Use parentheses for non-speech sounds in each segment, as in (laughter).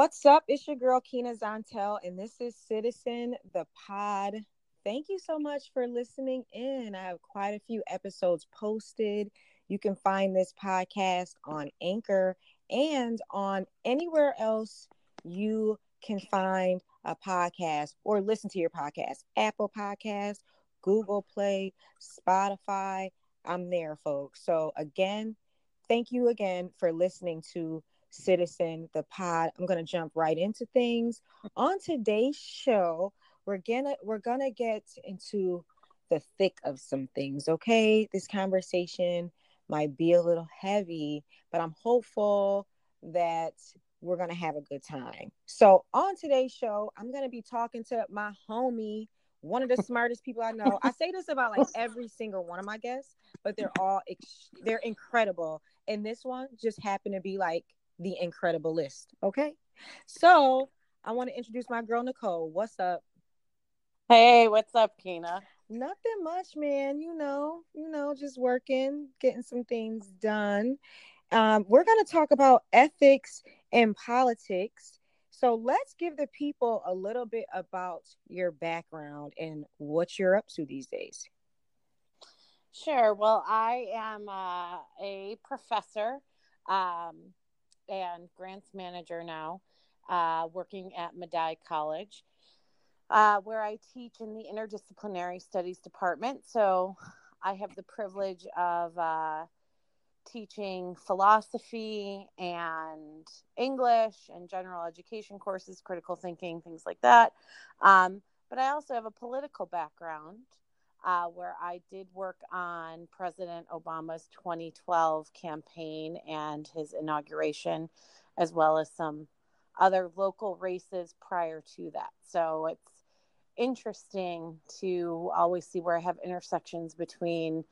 What's up? It's your girl Kina Zontel, and this is Citizen the Pod. Thank you so much for listening in. I have quite a few episodes posted. You can find this podcast on Anchor and on anywhere else you can find a podcast or listen to your podcast Apple Podcast, Google Play, Spotify. I'm there, folks. So, again, thank you again for listening to Citizen the Pod. I'm going to jump right into things. On today's show, we're gonna we're gonna get into the thick of some things okay this conversation might be a little heavy but i'm hopeful that we're going to have a good time. So, on today's show, I'm going to be talking to my homie, one of the smartest people I know. I say this about like (laughs) every single one of my guests, but they're all ex- they're incredible. And this one just happened to be like the incredible list. Okay. So, I want to introduce my girl Nicole. What's up? Hey, what's up, Kina? Nothing much, man. You know, you know, just working, getting some things done. Um, we're going to talk about ethics and politics. So let's give the people a little bit about your background and what you're up to these days. Sure. Well, I am uh, a professor um, and grants manager now, uh, working at Medaille College, uh, where I teach in the interdisciplinary studies department. So I have the privilege of uh, teaching philosophy and English and general education courses, critical thinking, things like that. Um, but I also have a political background uh, where I did work on President Obama's 2012 campaign and his inauguration, as well as some other local races prior to that. So it's interesting to always see where I have intersections between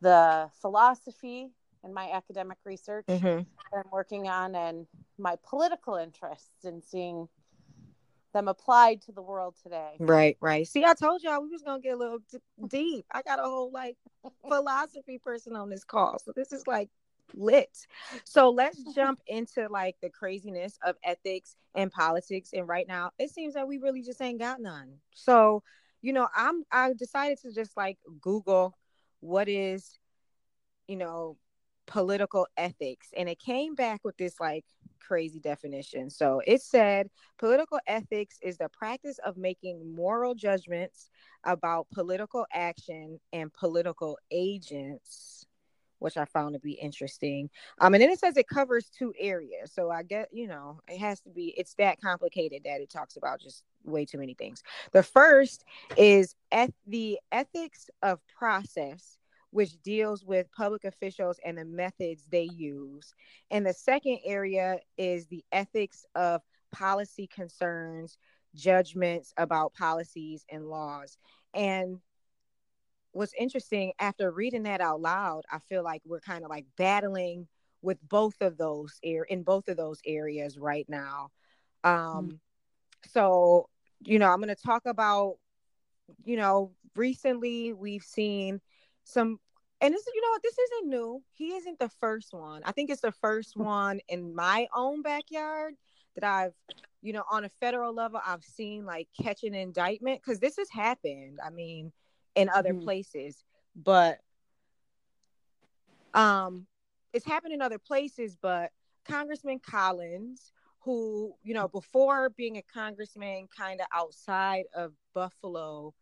the philosophy and my academic research mm-hmm. that I'm working on and my political interests in seeing them applied to the world today. Right, right. See, I told y'all we was gonna get a little d- deep. I got a whole like (laughs) philosophy person on this call, so this is like lit. So let's jump (laughs) into like the craziness of ethics and politics. And right now, it seems that we really just ain't got none. So, you know, I'm I decided to just like Google what is, you know, political ethics and it came back with this like crazy definition. So it said political ethics is the practice of making moral judgments about political action and political agents which i found to be interesting. Um and then it says it covers two areas. So i get you know it has to be it's that complicated that it talks about just way too many things. The first is eth- the ethics of process which deals with public officials and the methods they use. And the second area is the ethics of policy concerns, judgments about policies and laws. And what's interesting after reading that out loud, I feel like we're kind of like battling with both of those air in both of those areas right now. Um, mm-hmm. so you know, I'm going to talk about you know, recently we've seen some and this you know what this isn't new he isn't the first one i think it's the first mm. one in my own backyard that i've you know on a federal level i've seen like catch an indictment because this has happened i mean in other mm-hmm. places but um it's happened in other places but congressman collins who you know before being a congressman kind of outside of buffalo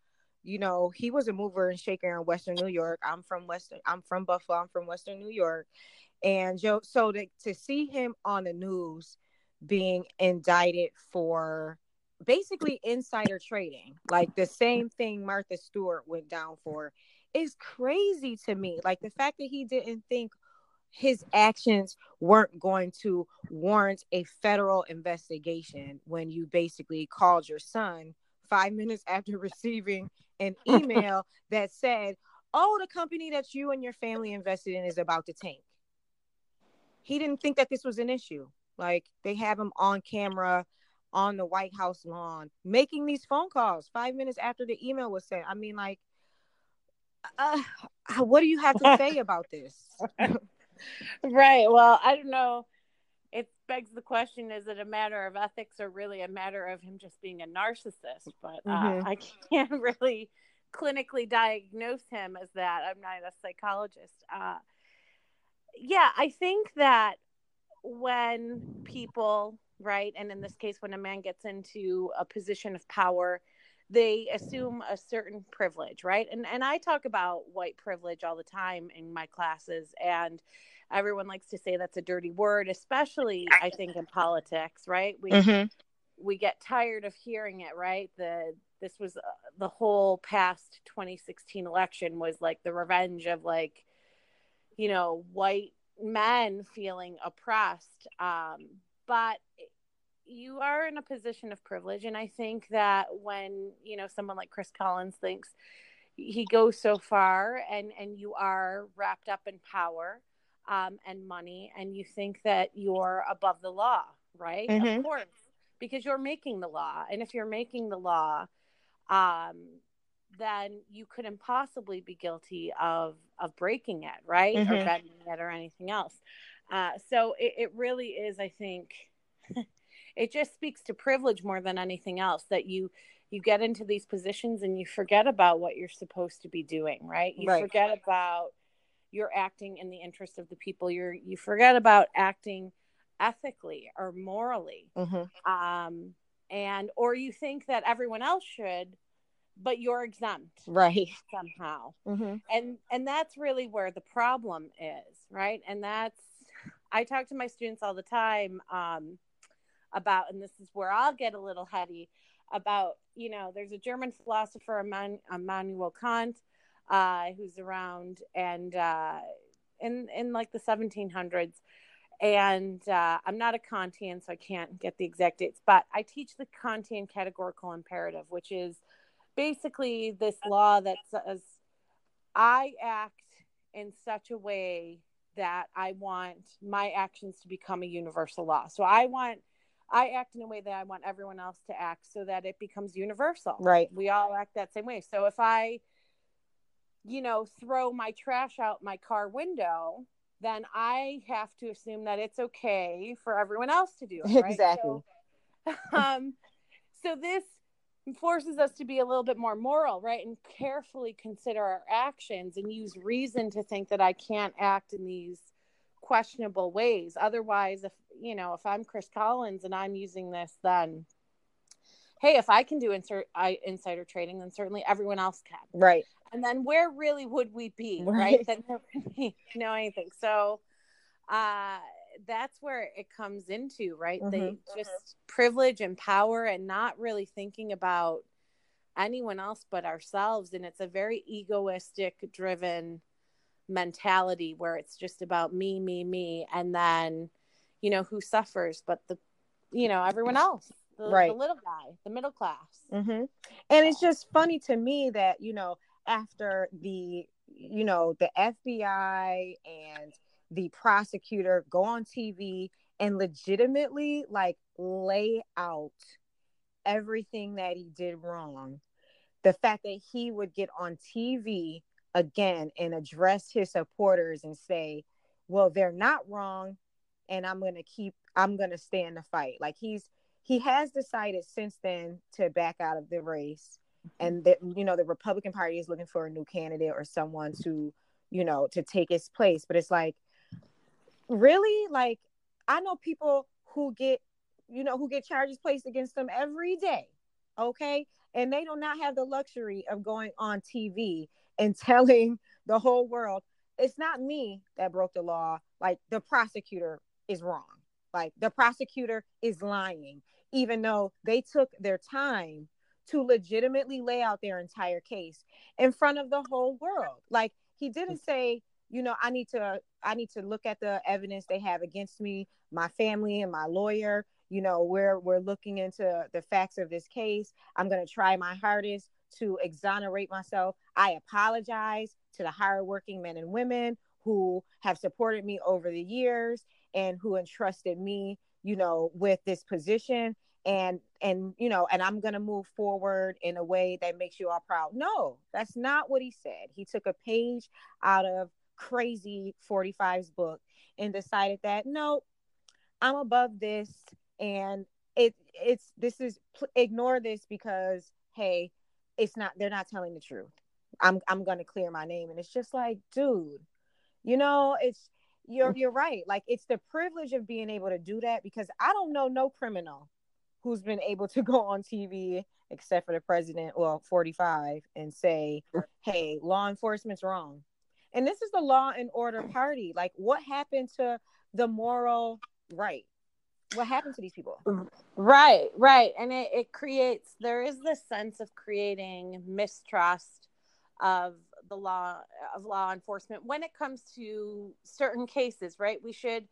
you know, he was a mover and shaker in Western New York. I'm from Western, I'm from Buffalo, I'm from Western New York. And Joe, so to, to see him on the news being indicted for basically insider trading, like the same thing Martha Stewart went down for, is crazy to me. Like the fact that he didn't think his actions weren't going to warrant a federal investigation when you basically called your son five minutes after (laughs) receiving an (laughs) email that said, Oh, the company that you and your family invested in is about to tank. He didn't think that this was an issue. Like they have him on camera on the White House lawn making these phone calls five minutes after the email was sent. I mean, like, uh, what do you have to (laughs) say about this? right. Well, I don't know. It begs the question is it a matter of ethics or really a matter of him just being a narcissist? But uh, mm-hmm. i (laughs) can't really clinically diagnose him as that. I'm not a psychologist. Uh, yeah i think that when people right and in this case when a man gets into a position of power they assume a certain privilege right? And and i talk about white privilege all the time in my classes. And everyone likes to say that's a dirty word especially i think in politics right? We mm-hmm. we get tired of hearing it right? The this was uh, the whole past 2016 election was like the revenge of like you know white men feeling oppressed. Um but you are in a position of privilege and i think that when you know someone like chris collins thinks he goes so far and and you are wrapped up in power um, and money and you think that you're above the law right mm-hmm. of course because you're making the law and if you're making the law um, then you couldn't possibly be guilty of of breaking it right mm-hmm. or bending it or anything else uh, so it, it really is i think (laughs) it just speaks to privilege more than anything else that you you get into these positions and you forget about what you're supposed to be doing right you right. forget about you're acting in the interest of the people you're you forget about acting ethically or morally mm-hmm. um and or you think that everyone else should but you're exempt right somehow mm-hmm. and and that's really where the problem is right and that's i talk to my students all the time um about, and this is where I'll get a little heady about, you know, there's a German philosopher, Immanuel Kant, uh, who's around and uh, in in like the 1700s. And uh, I'm not a Kantian, so I can't get the exact dates, but I teach the Kantian categorical imperative, which is basically this law that says I act in such a way that I want my actions to become a universal law. So I want I act in a way that I want everyone else to act so that it becomes universal. Right. We all act that same way. So if I, you know, throw my trash out my car window, then I have to assume that it's okay for everyone else to do it. Right? Exactly. So, (laughs) um, so this forces us to be a little bit more moral, right? And carefully consider our actions and use reason to think that I can't act in these questionable ways. Otherwise, if you know, if I'm Chris Collins and I'm using this, then hey, if I can do insert I, insider trading, then certainly everyone else can. Right. And then where really would we be? Right. right? Then be know anything. So uh that's where it comes into, right? Mm-hmm. They just privilege and power and not really thinking about anyone else but ourselves. And it's a very egoistic driven mentality where it's just about me, me, me, and then you know who suffers, but the you know everyone else, the, right? The little guy, the middle class. Mm-hmm. And it's just funny to me that you know after the you know the FBI and the prosecutor go on TV and legitimately like lay out everything that he did wrong. The fact that he would get on TV again and address his supporters and say, well, they're not wrong. And I'm going to keep, I'm going to stand the fight. Like he's, he has decided since then to back out of the race. And that, you know, the Republican Party is looking for a new candidate or someone to, you know, to take his place. But it's like, really? Like, I know people who get, you know, who get charges placed against them every day. Okay. And they do not have the luxury of going on TV and (laughs) telling the whole world it's not me that broke the law. Like the prosecutor is wrong. Like the prosecutor is lying, even though they took their time to legitimately lay out their entire case in front of the whole world. Like he didn't say, you know, I need to I need to look at the evidence they have against me, my family and my lawyer. You know, we're we're looking into the facts of this case. I'm gonna try my hardest to exonerate myself. I apologize to the hardworking men and women who have supported me over the years and who entrusted me, you know, with this position and and you know and i'm going to move forward in a way that makes you all proud no that's not what he said he took a page out of crazy 45's book and decided that no I'm above this and it it's this is ignore this because hey, it's not they're not telling the truth. I'm I'm going to clear my name and it's just like, dude, you know, it's you're you're right. Like it's the privilege of being able to do that because I don't know no criminal who's been able to (laughs) go on TV except for the president, well, 45 and say, "Hey, law enforcement's wrong." And this is the law and order party. Like what happened to the moral right? What happened to these people? Right, right. And it, it creates there is this sense of creating mistrust of the law of law enforcement when it comes to certain cases right we should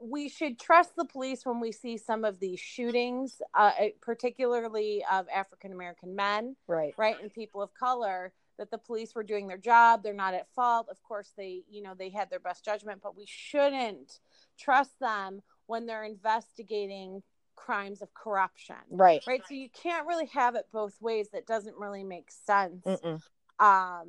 we should trust the police when we see some of these shootings uh, particularly of african american men right. right and people of color that the police were doing their job they're not at fault. Of course they you know they had their best judgment but we shouldn't trust them when they're investigating crimes of corruption. Right. Right so you can't really have it both ways. That doesn't really make sense Mm-mm. um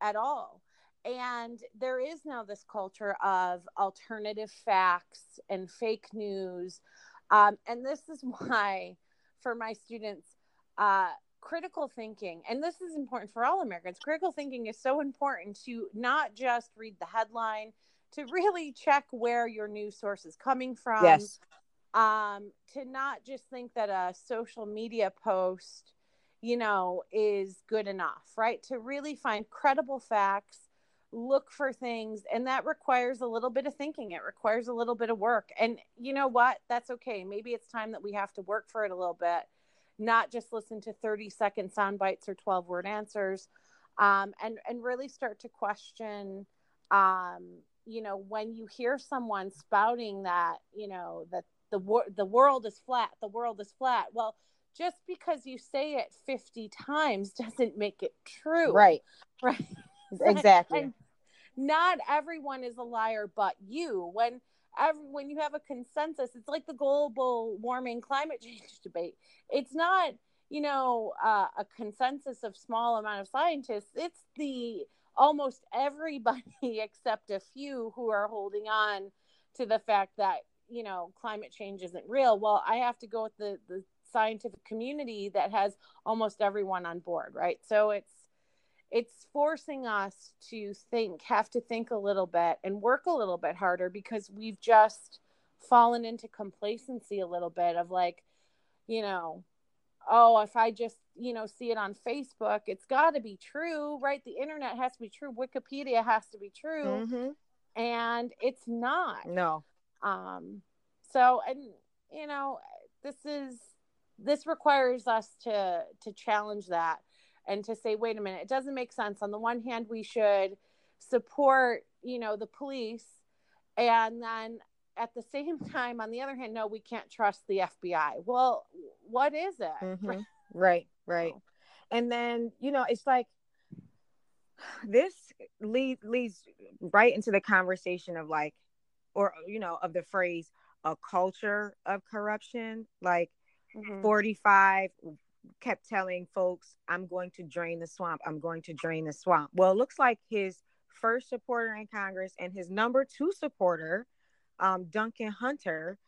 at all. And there is now this culture of alternative facts and fake news. Um, and this is (laughs) why, for my students, uh, critical thinking, and this is important for all Americans, critical thinking is so important to not just read the headline, to really check where your news source is coming from. Yes. Um, to not just think that a social media post you know, is good enough, right? To really find credible facts, look for things, and that requires a little bit of thinking. It requires a little bit of work. And you know what? That's okay. Maybe it's time that we have to work for it a little bit, not just listen to 30 second sound bites or 12 word answers, um, and, and really start to question. Um, you know, when you hear someone spouting that, you know, that the wor- the world is flat, the world is flat. Well, just because you say it 50 times (laughs) doesn't make it true. Right. Right. (laughs) Exactly. and not everyone is a liar but you. When every, when you have a consensus, it's like the global warming climate (laughs) change debate. It's not, you know, uh, a consensus of small amount of scientists. It's the almost everybody (laughs) except a few who are holding on to the fact that you know climate change isn't real well i have to go with the the scientific community that has almost everyone on board right so it's it's forcing us to think have to think a little bit and work a little bit harder because we've just fallen into complacency a little bit of like you know oh if i just you know see it on facebook it's got to be true right? The internet has to be true. Wikipedia has to be true. Mm-hmm. and it's not. No. Um so and you know this is this requires us to to challenge that and to say wait a minute it doesn't make sense. On the one hand we should support you know the police and then at the same (laughs) time on the other hand no we can't trust the fbi well what is it? (laughs) Mm-hmm. right. Right and then you know it's like (sighs) this lead, leads right into the conversation of like or you know of the phrase a culture of corruption. Like mm-hmm. 45 kept telling folks, I'm going to drain the swamp. I'm going to drain the swamp. Well, it looks like his first supporter in Congress and his number two supporter, um, Duncan Hunter,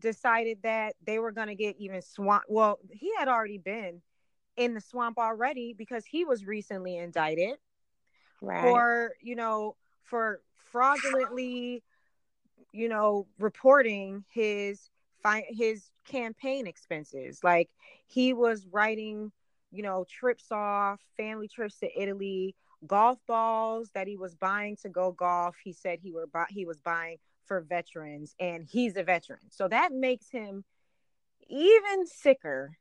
decided that they were going to get even swamp. Well, he had already been in the swamp already because he was recently indicted right. for, you know, for fraudulently, you know, reporting his his campaign expenses. Like he was writing, you know, trips off, family trips to Italy, golf balls that he was buying to go golf. He said he were bu- he was buying for veterans, and he's a veteran, so that makes him even sicker.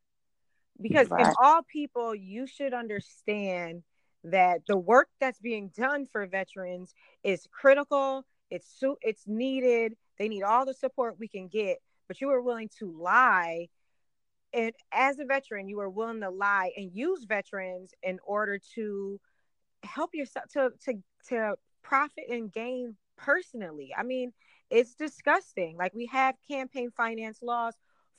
Because right. in all people, you should understand that the work that's being done for veterans is critical. It's so it's needed. They need all the support we can get but you were willing to lie. And as a veteran you were willing to lie and use veterans in order to help yourself to to to profit and gain personally. I mean it's disgusting. Like we have campaign finance laws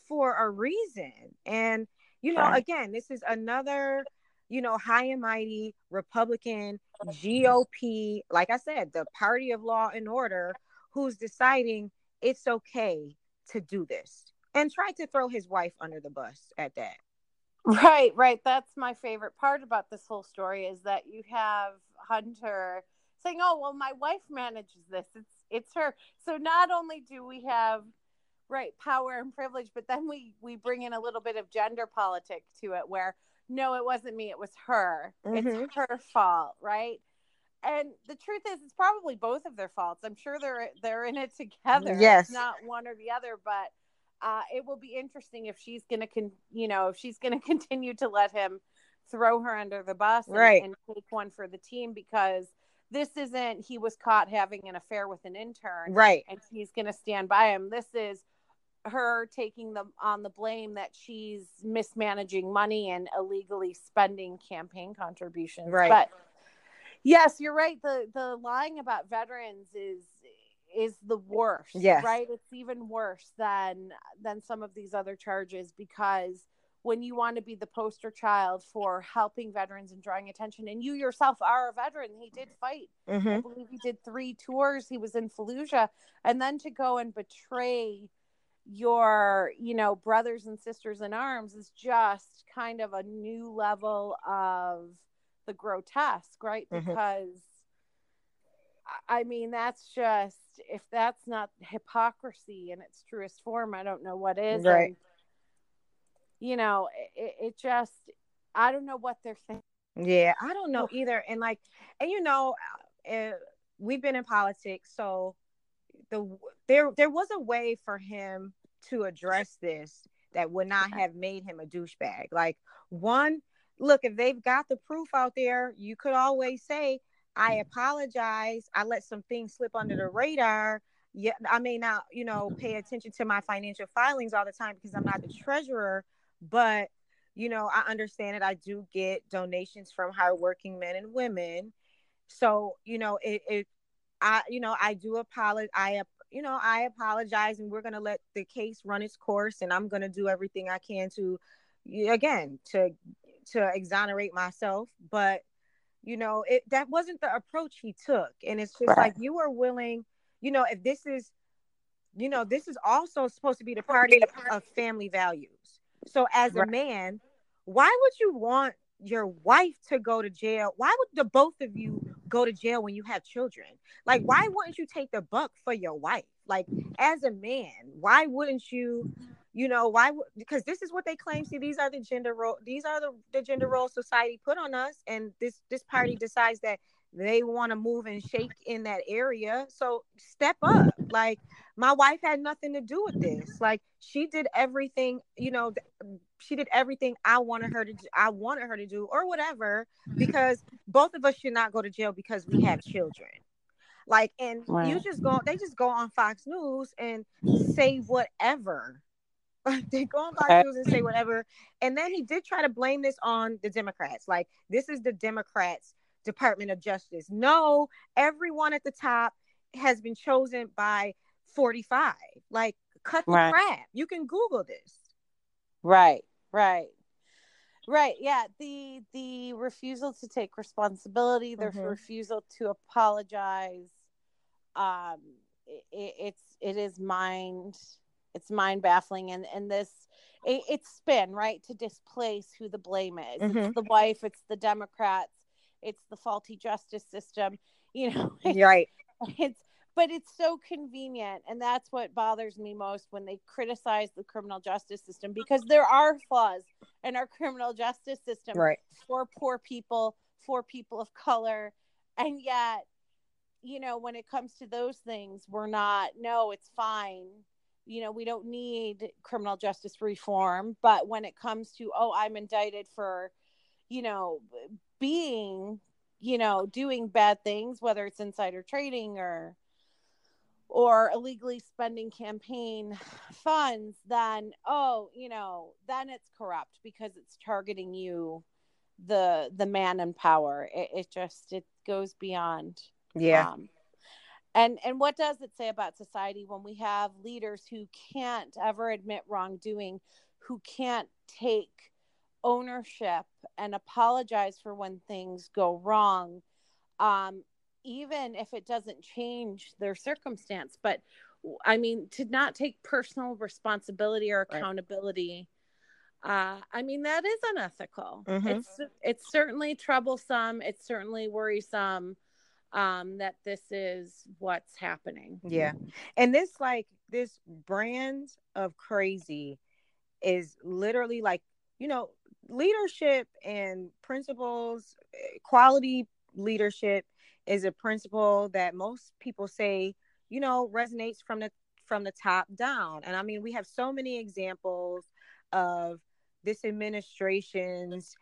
for a reason. And you know right. again this is another you know high and mighty republican gop like i said the party of law and order who's deciding it's okay to do this and tried to throw his wife under the bus at that. Right, right. That's my favorite part about this whole story is that you have Hunter saying, "Oh, well, my wife manages this. It's it's her." So not only do we have right power and privilege, but then we we bring in a little bit of gender politic to it, where no, it wasn't me, it was her. Mm-hmm. It's her fault, right? And the truth is, it's probably both of their faults. I'm sure they're they're in it together. Yes, it's not one or the other, but uh, it will be interesting if she's going to, con- you know, if she's going (laughs) to continue to let him throw her under the bus and, right. and take one for the team because this isn't he was caught having an affair with an intern, right? And he's going to stand by him. This is her taking them on the blame that she's mismanaging money and illegally spending campaign contributions, right? But yes, you're right. the The lying about veterans is is the worst. Yes. Right? It's even worse than than some of these other charges because when you want to be the poster child for helping veterans and drawing attention and you yourself are a veteran he did fight mm-hmm. i believe he did three tours he was in fallujah and then to go and betray your you know brothers and sisters in arms is just kind of a new level of the grotesque right mm-hmm. because I mean, that's just if that's not hypocrisy in its truest form, I don't know what is. Right. And, you know, it, it just, I don't know what they're thinking. Yeah, I don't know either. And like, and you know, uh, we've been in politics, so the there there was a way for him to address this that would not have made him a douchebag. Like one, look, if they've got the proof out there, you could always say, I mm. apologize. I let some things slip under the radar. Yeah, I may not, you know, mm-hmm. pay attention to my financial filings all the time because I'm not the treasurer, but you know, I understand that I do get donations from hardworking men and women. So, you know, it, it I, you know, I do apologize. I, you know, I apologize, and we're gonna let the case run its course, and I'm gonna do everything I can to, again, to to exonerate myself. But you know it that wasn't the approach he took and it's just right. like you are willing you know if this is you know this is also supposed to be the party of family values so as right. a man why would you want your wife to go to jail why would the both of you go to jail when you have children like why wouldn't you take the buck for your wife like as a man why wouldn't you you know why because this is what they claim see these are the gender role these are the, the gender role society put on us and this this party decides that they want to move and shake in that area so step up. Like my wife had nothing to do with this. Like she did everything you know she did everything i wanted her to do, i wanted her to do or whatever because both of us should not go to jail because we have children. Like and you just go they just go on fox news and say whatever (laughs) they go on Fox News and say whatever. And then he did try to blame this on the Democrats. Like, this is the Democrats' Department of Justice. No, everyone at the top has been chosen by 45. Like, cut the right. crap. You can Google this. Right, right. Right. Yeah. The the refusal to take responsibility, the mm-hmm. refusal to apologize. Um, it, it's it is mind it's mind baffling and and this it, it's spin right to displace who the blame is mm-hmm. it's the wife it's the democrats it's the faulty justice system (laughs) you know (laughs) it's, right it's but it's so convenient and that's what bothers me most when they criticize the criminal justice system because there are flaws in our criminal justice system right. for poor people for people of color and yet you know when it comes to those things we're not no it's fine you know we don't need criminal justice reform but when it comes to oh i'm indicted for you know being you know doing bad things whether it's insider trading or or illegally spending campaign funds then oh you know then it's corrupt because it's targeting you the the man in power. It, it just it goes beyond yeah. um, and and what does it say about society when we have leaders who can't ever admit wrongdoing who can't take ownership and apologize for when things go wrong um, even if it doesn't change their circumstance but I mean, to not take personal responsibility or accountability. Right. Uh, I mean, that is unethical. Mm-hmm. It's it's certainly troublesome. It's certainly worrisome um, that this is what's happening. Yeah, and this like this brand of crazy is literally like you know leadership and principles, eh, quality leadership is a principle that most people say you know resonates from the from the top down and i mean we have so many examples of this administration's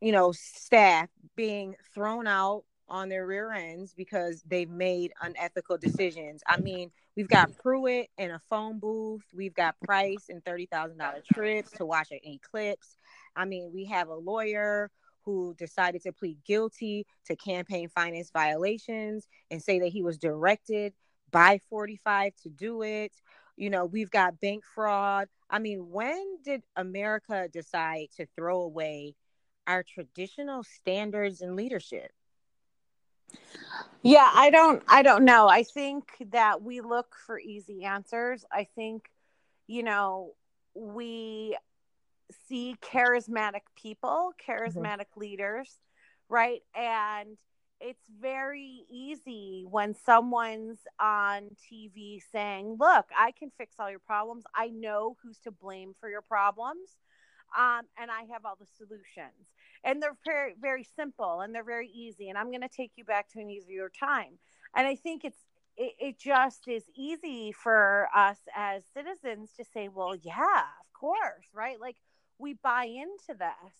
you know staff being thrown out on their rear ends because they've made unethical decisions. I mean, we've got Pruitt in a phone booth, we've got Price in $30,000 trips to watch an eclipse. I mean, we have a lawyer who decided to plead guilty to campaign finance violations and say that he was directed by 45 to do it. You know, we've got bank fraud. I mean, when did America decide to throw away our traditional standards and leadership? Yeah, I don't I don't know. I think that we look for easy answers. I think you know, we see charismatic people, charismatic mm-hmm. leaders, right? And it's very easy when someone's on TV saying, Look, I can fix all your problems. I know who's to blame for your problems. Um, and I have all the solutions. And they're very, very simple and they're very easy. And I'm going to take you back to an easier time. And I think it's, it, it just is easy for us as citizens to say, well, yeah, of course, right? Like, we buy into this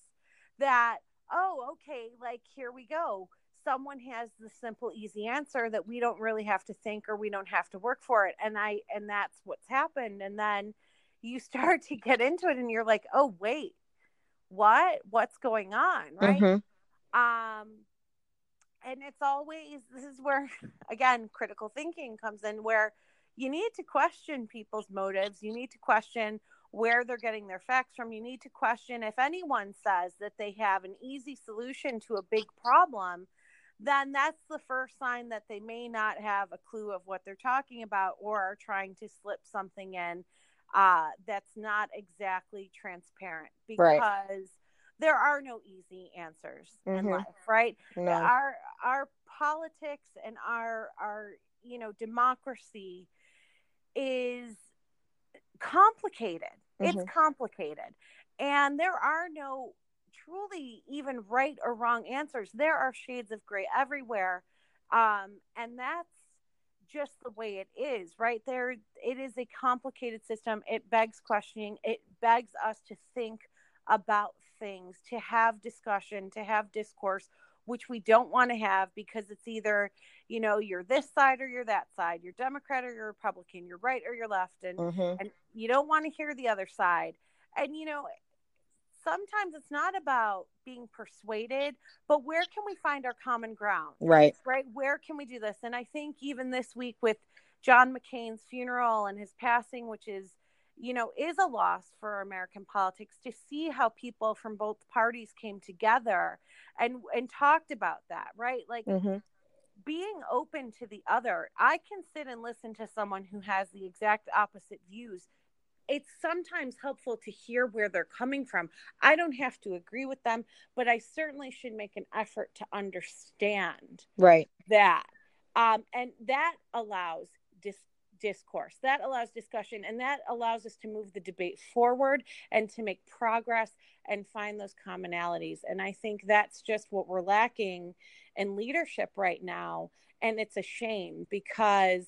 that oh okay like here we go someone has the simple easy answer that we don't really have to think or we don't have to work for it and i and that's what's happened and then you (laughs) start to get into it and you're like oh wait what what's going on right mm-hmm. um and it's always this is where (laughs) again critical thinking comes in where you need to question people's motives you need to question where they're getting their facts from. You need to question if anyone says that they have an easy solution to a big problem, then that's the first sign that they may not have a clue of what they're talking about or are trying to slip something in uh, that's not exactly transparent because right. there are no easy answers mm-hmm. in life, right? No. Our our politics and our our you know democracy is complicated. Mm-hmm. It's complicated. And there are no truly even right or wrong answers. There are shades of gray everywhere. Um, and that's just the way it is, right? There, it is a complicated system. It begs questioning, it begs us to think about things, to have discussion, to have discourse which we don't want to have because it's either, you know, you're this side or you're that side, you're Democrat or you're Republican, you're right or you're left, and mm-hmm. and you don't want to hear the other side. And you know, sometimes it's not about being persuaded, but where can we find our common ground? Right. Right. Where can we do this? And I think even this week with John McCain's funeral and his passing, which is you know, is a loss for American politics to see how people from both parties came together and and talked about that, right? Like mm-hmm. being open to the other. I can sit and listen to someone who has the exact opposite views. It's sometimes helpful to hear where they're coming from. I don't have to agree with them, but I certainly should make an effort to understand right that. Um, and that allows dis- discourse that allows discussion and that allows us to move the debate forward and to make progress and find those commonalities and i think that's just what we're lacking in leadership right now and it's a shame because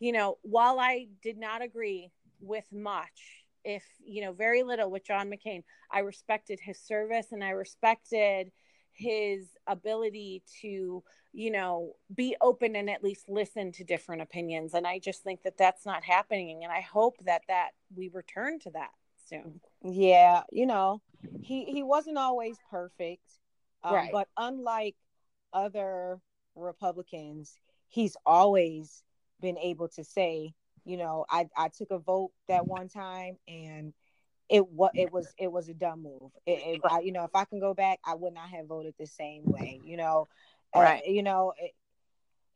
you know while i did not agree with much if you know very little with john mccain. I respected his service and i respected his ability to you know be open and at least listen to different opinions. And i just think that that's not happening. And i hope that that we return to that soon. Yeah you know he he wasn't always perfect um, right. but unlike other republicans he's always been able to say you know i i took a vote that one time and it what it was it was a dumb move. It, it I, you know, if I can go back, I would not have voted the same way. You know, right? Uh, you know, it,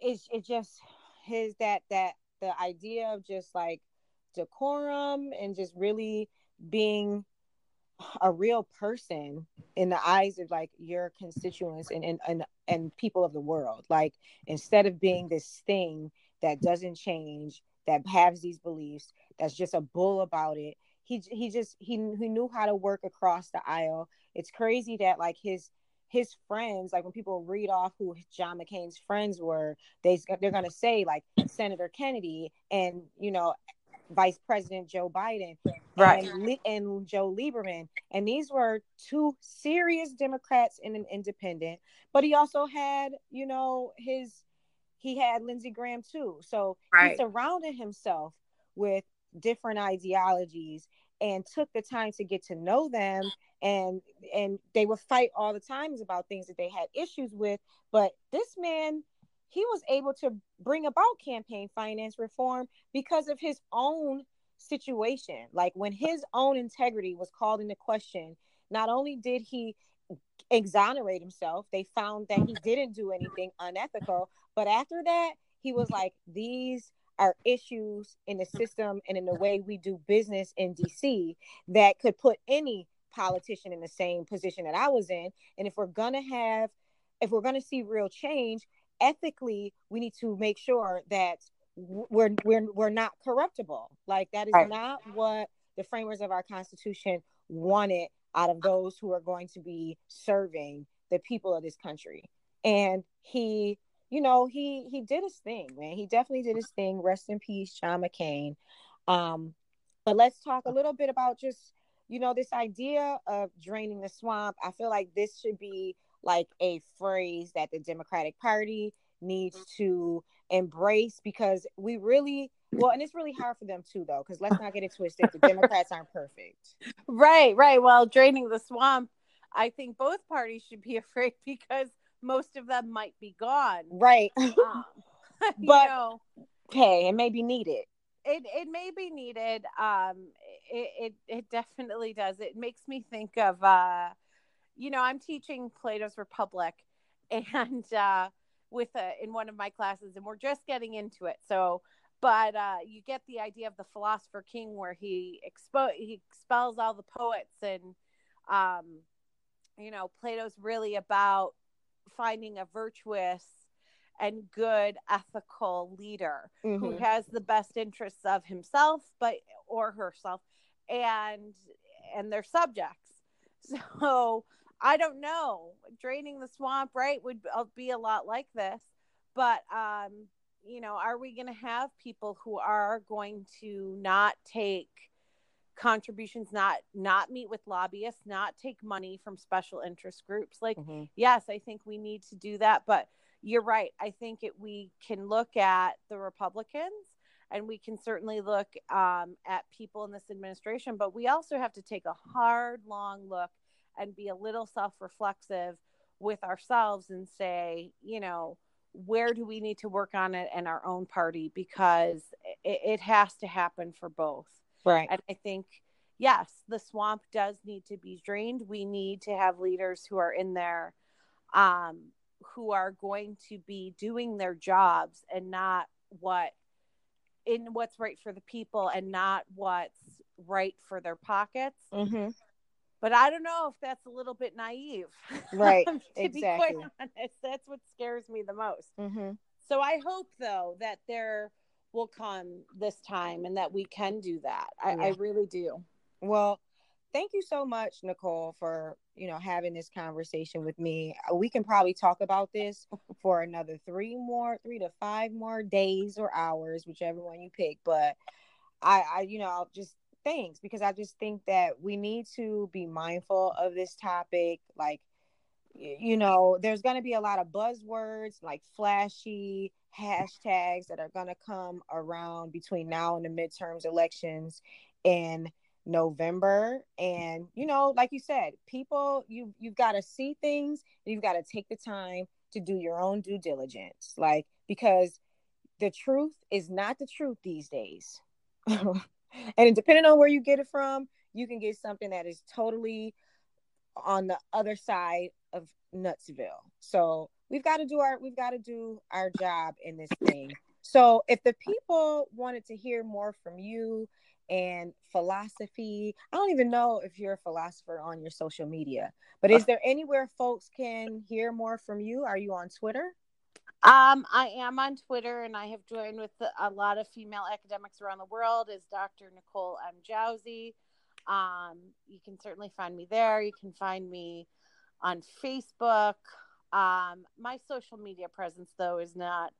it's it just his that that the idea of just like decorum and just really being a real person in the eyes of like your constituents and, and and and people of the world like instead of being this thing that doesn't change that has these beliefs that's just a bull about it he he just he, he knew how to work across the aisle it's crazy that like his his friends like when people read off who john mccain's friends were they they're going to say like senator kennedy and you know Vice President Joe Biden right. and, and Joe Lieberman. And these were two serious Democrats and an independent. But he also had, you know, his he had Lindsey Graham too. So right. he surrounded himself with different ideologies and took the time to get to know them and and they would fight all the times about things that they had issues with but this man he was able to bring about campaign finance reform because of his own situation. Like when his own integrity was called into question, not only did he exonerate himself, they found that he didn't do anything unethical, but after that, he was like, these are issues in the system and in the way we do business in DC that could put any politician in the same position that I was in. And if we're going to have, if we're going to see real change, ethically we need to make sure that we're we're we're not corruptible. Like that is right. not what the framers of our constitution wanted out of those who are going to be serving the people of this country. And he, you know, he he did his thing, man. He definitely did his thing. Rest in peace, John McCain. Um, but let's talk a little bit about just, you know, this idea of draining the swamp. I feel like this should be like a phrase that the Democratic Party needs to embrace because we really well and it's really hard for them too though because let's not get it twisted the democrats aren't perfect (laughs) right right well draining the swamp i think both parties should be (laughs) afraid because most of them might be gone. Right. Um, (laughs) (laughs) but know, hey it may be needed. It, it may be needed. Um it, it it definitely does. It makes me think of uh you know, I'm teaching Plato's Republic (laughs) and uh, with a, in one of my classes, and we're just getting into it. So, but uh, you get the idea of the philosopher king, where he expo- he expels all the poets, and um, you know, Plato's really about finding a virtuous and good ethical leader mm-hmm. who has the best interests of himself, but or herself, and and their subjects. (laughs) So I don't know. Draining the swamp, right, would uh, be a lot like this. But, um, you know, are we going to have people who are going to not take contributions, not not meet with lobbyists, not take money from special interest groups? Like, mm-hmm. yes, I think we need to do that. But you're right. I think it, we can look at the Republicans and we can certainly look um, at people in this administration, but we also have to take a hard, long look and be a little self reflexive with ourselves and say, you know, where do we need to work on it in our own party because it, it has to happen for both. Right. And I think, yes, the swamp does need to be drained. We need to have leaders who are in there um, who are going to be doing their jobs and not what in what's right for the people and not what's right for their pockets. Mm-hmm but I don't know if that's a little bit naive. Right. (laughs) to exactly. be quite honest, that's what scares me the most. Mm-hmm. So I hope though that there will come this time and that we can do that. I, yeah. I really do. Well, thank you so much, Nicole, for you know having this conversation with me. Uh, we can probably talk about this (laughs) for another three more, three to five more days or hours, whichever one you pick. But I, I you know, I'll just things because I just think that we need to be mindful of this topic. Like, you know, there's going to be a lot of buzzwords like flashy hashtags that are going to come around between now and the midterms elections in November. And, you know, like you said, people, you, you've got to see things and you've got to take the time to do your own due diligence. Like, because the truth is not the truth these days. (laughs) and depending on where you get it from you can get something that is totally on the other side of nutsville so we've got to do our we've got to do our job in this thing So if the people wanted to hear more from you and philosophy, I don't even know if you're a philosopher on your social media, but is there anywhere folks can hear more from you? Are you on Twitter? Um, I am on Twitter and I have joined with a lot of female academics around the world as Dr. Nicole M. Jauzi. Um, you can certainly find me there. You can find me on Facebook. Um, my social media presence, though, is not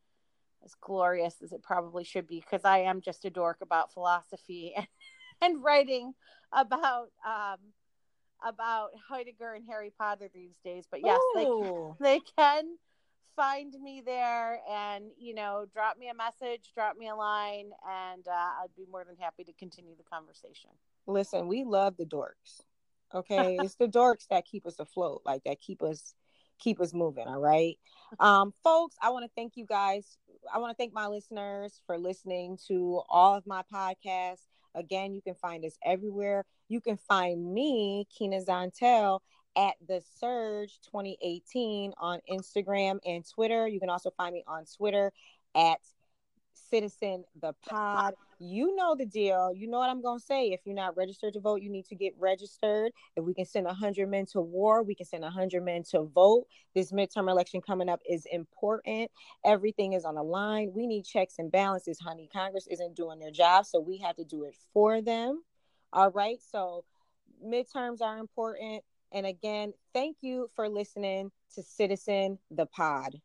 as glorious as it probably should be because I am just a dork about philosophy (laughs) and, and writing about um, about Heidegger and Harry Potter these days. But yes, they can, (laughs) they can find me there and you know drop me a message, drop me a line, and uh, I'd be more than happy to continue the conversation. Listen, we love the dorks. Okay, it's the dorks that keep us afloat, like that keep us keep us moving. All right, (laughs) um, folks. I want to thank you guys. I want to thank my listeners for listening to all of my podcasts. Again, you can find us everywhere. You can find me, Kina Zantel, at the Surge 2018 on Instagram and Twitter. You can also find me on Twitter at Citizen the Pod. You know the deal. You know what I'm going to say. If you're not registered to vote, you need to get registered. If we can send 100 men to war, we can send 100 men to vote. This midterm election coming up is important. Everything is on the line. We need checks and balances, honey. Congress isn't doing their job, so we have to do it for them. All right. So midterms are important. And again, thank you for listening to Citizen the Pod.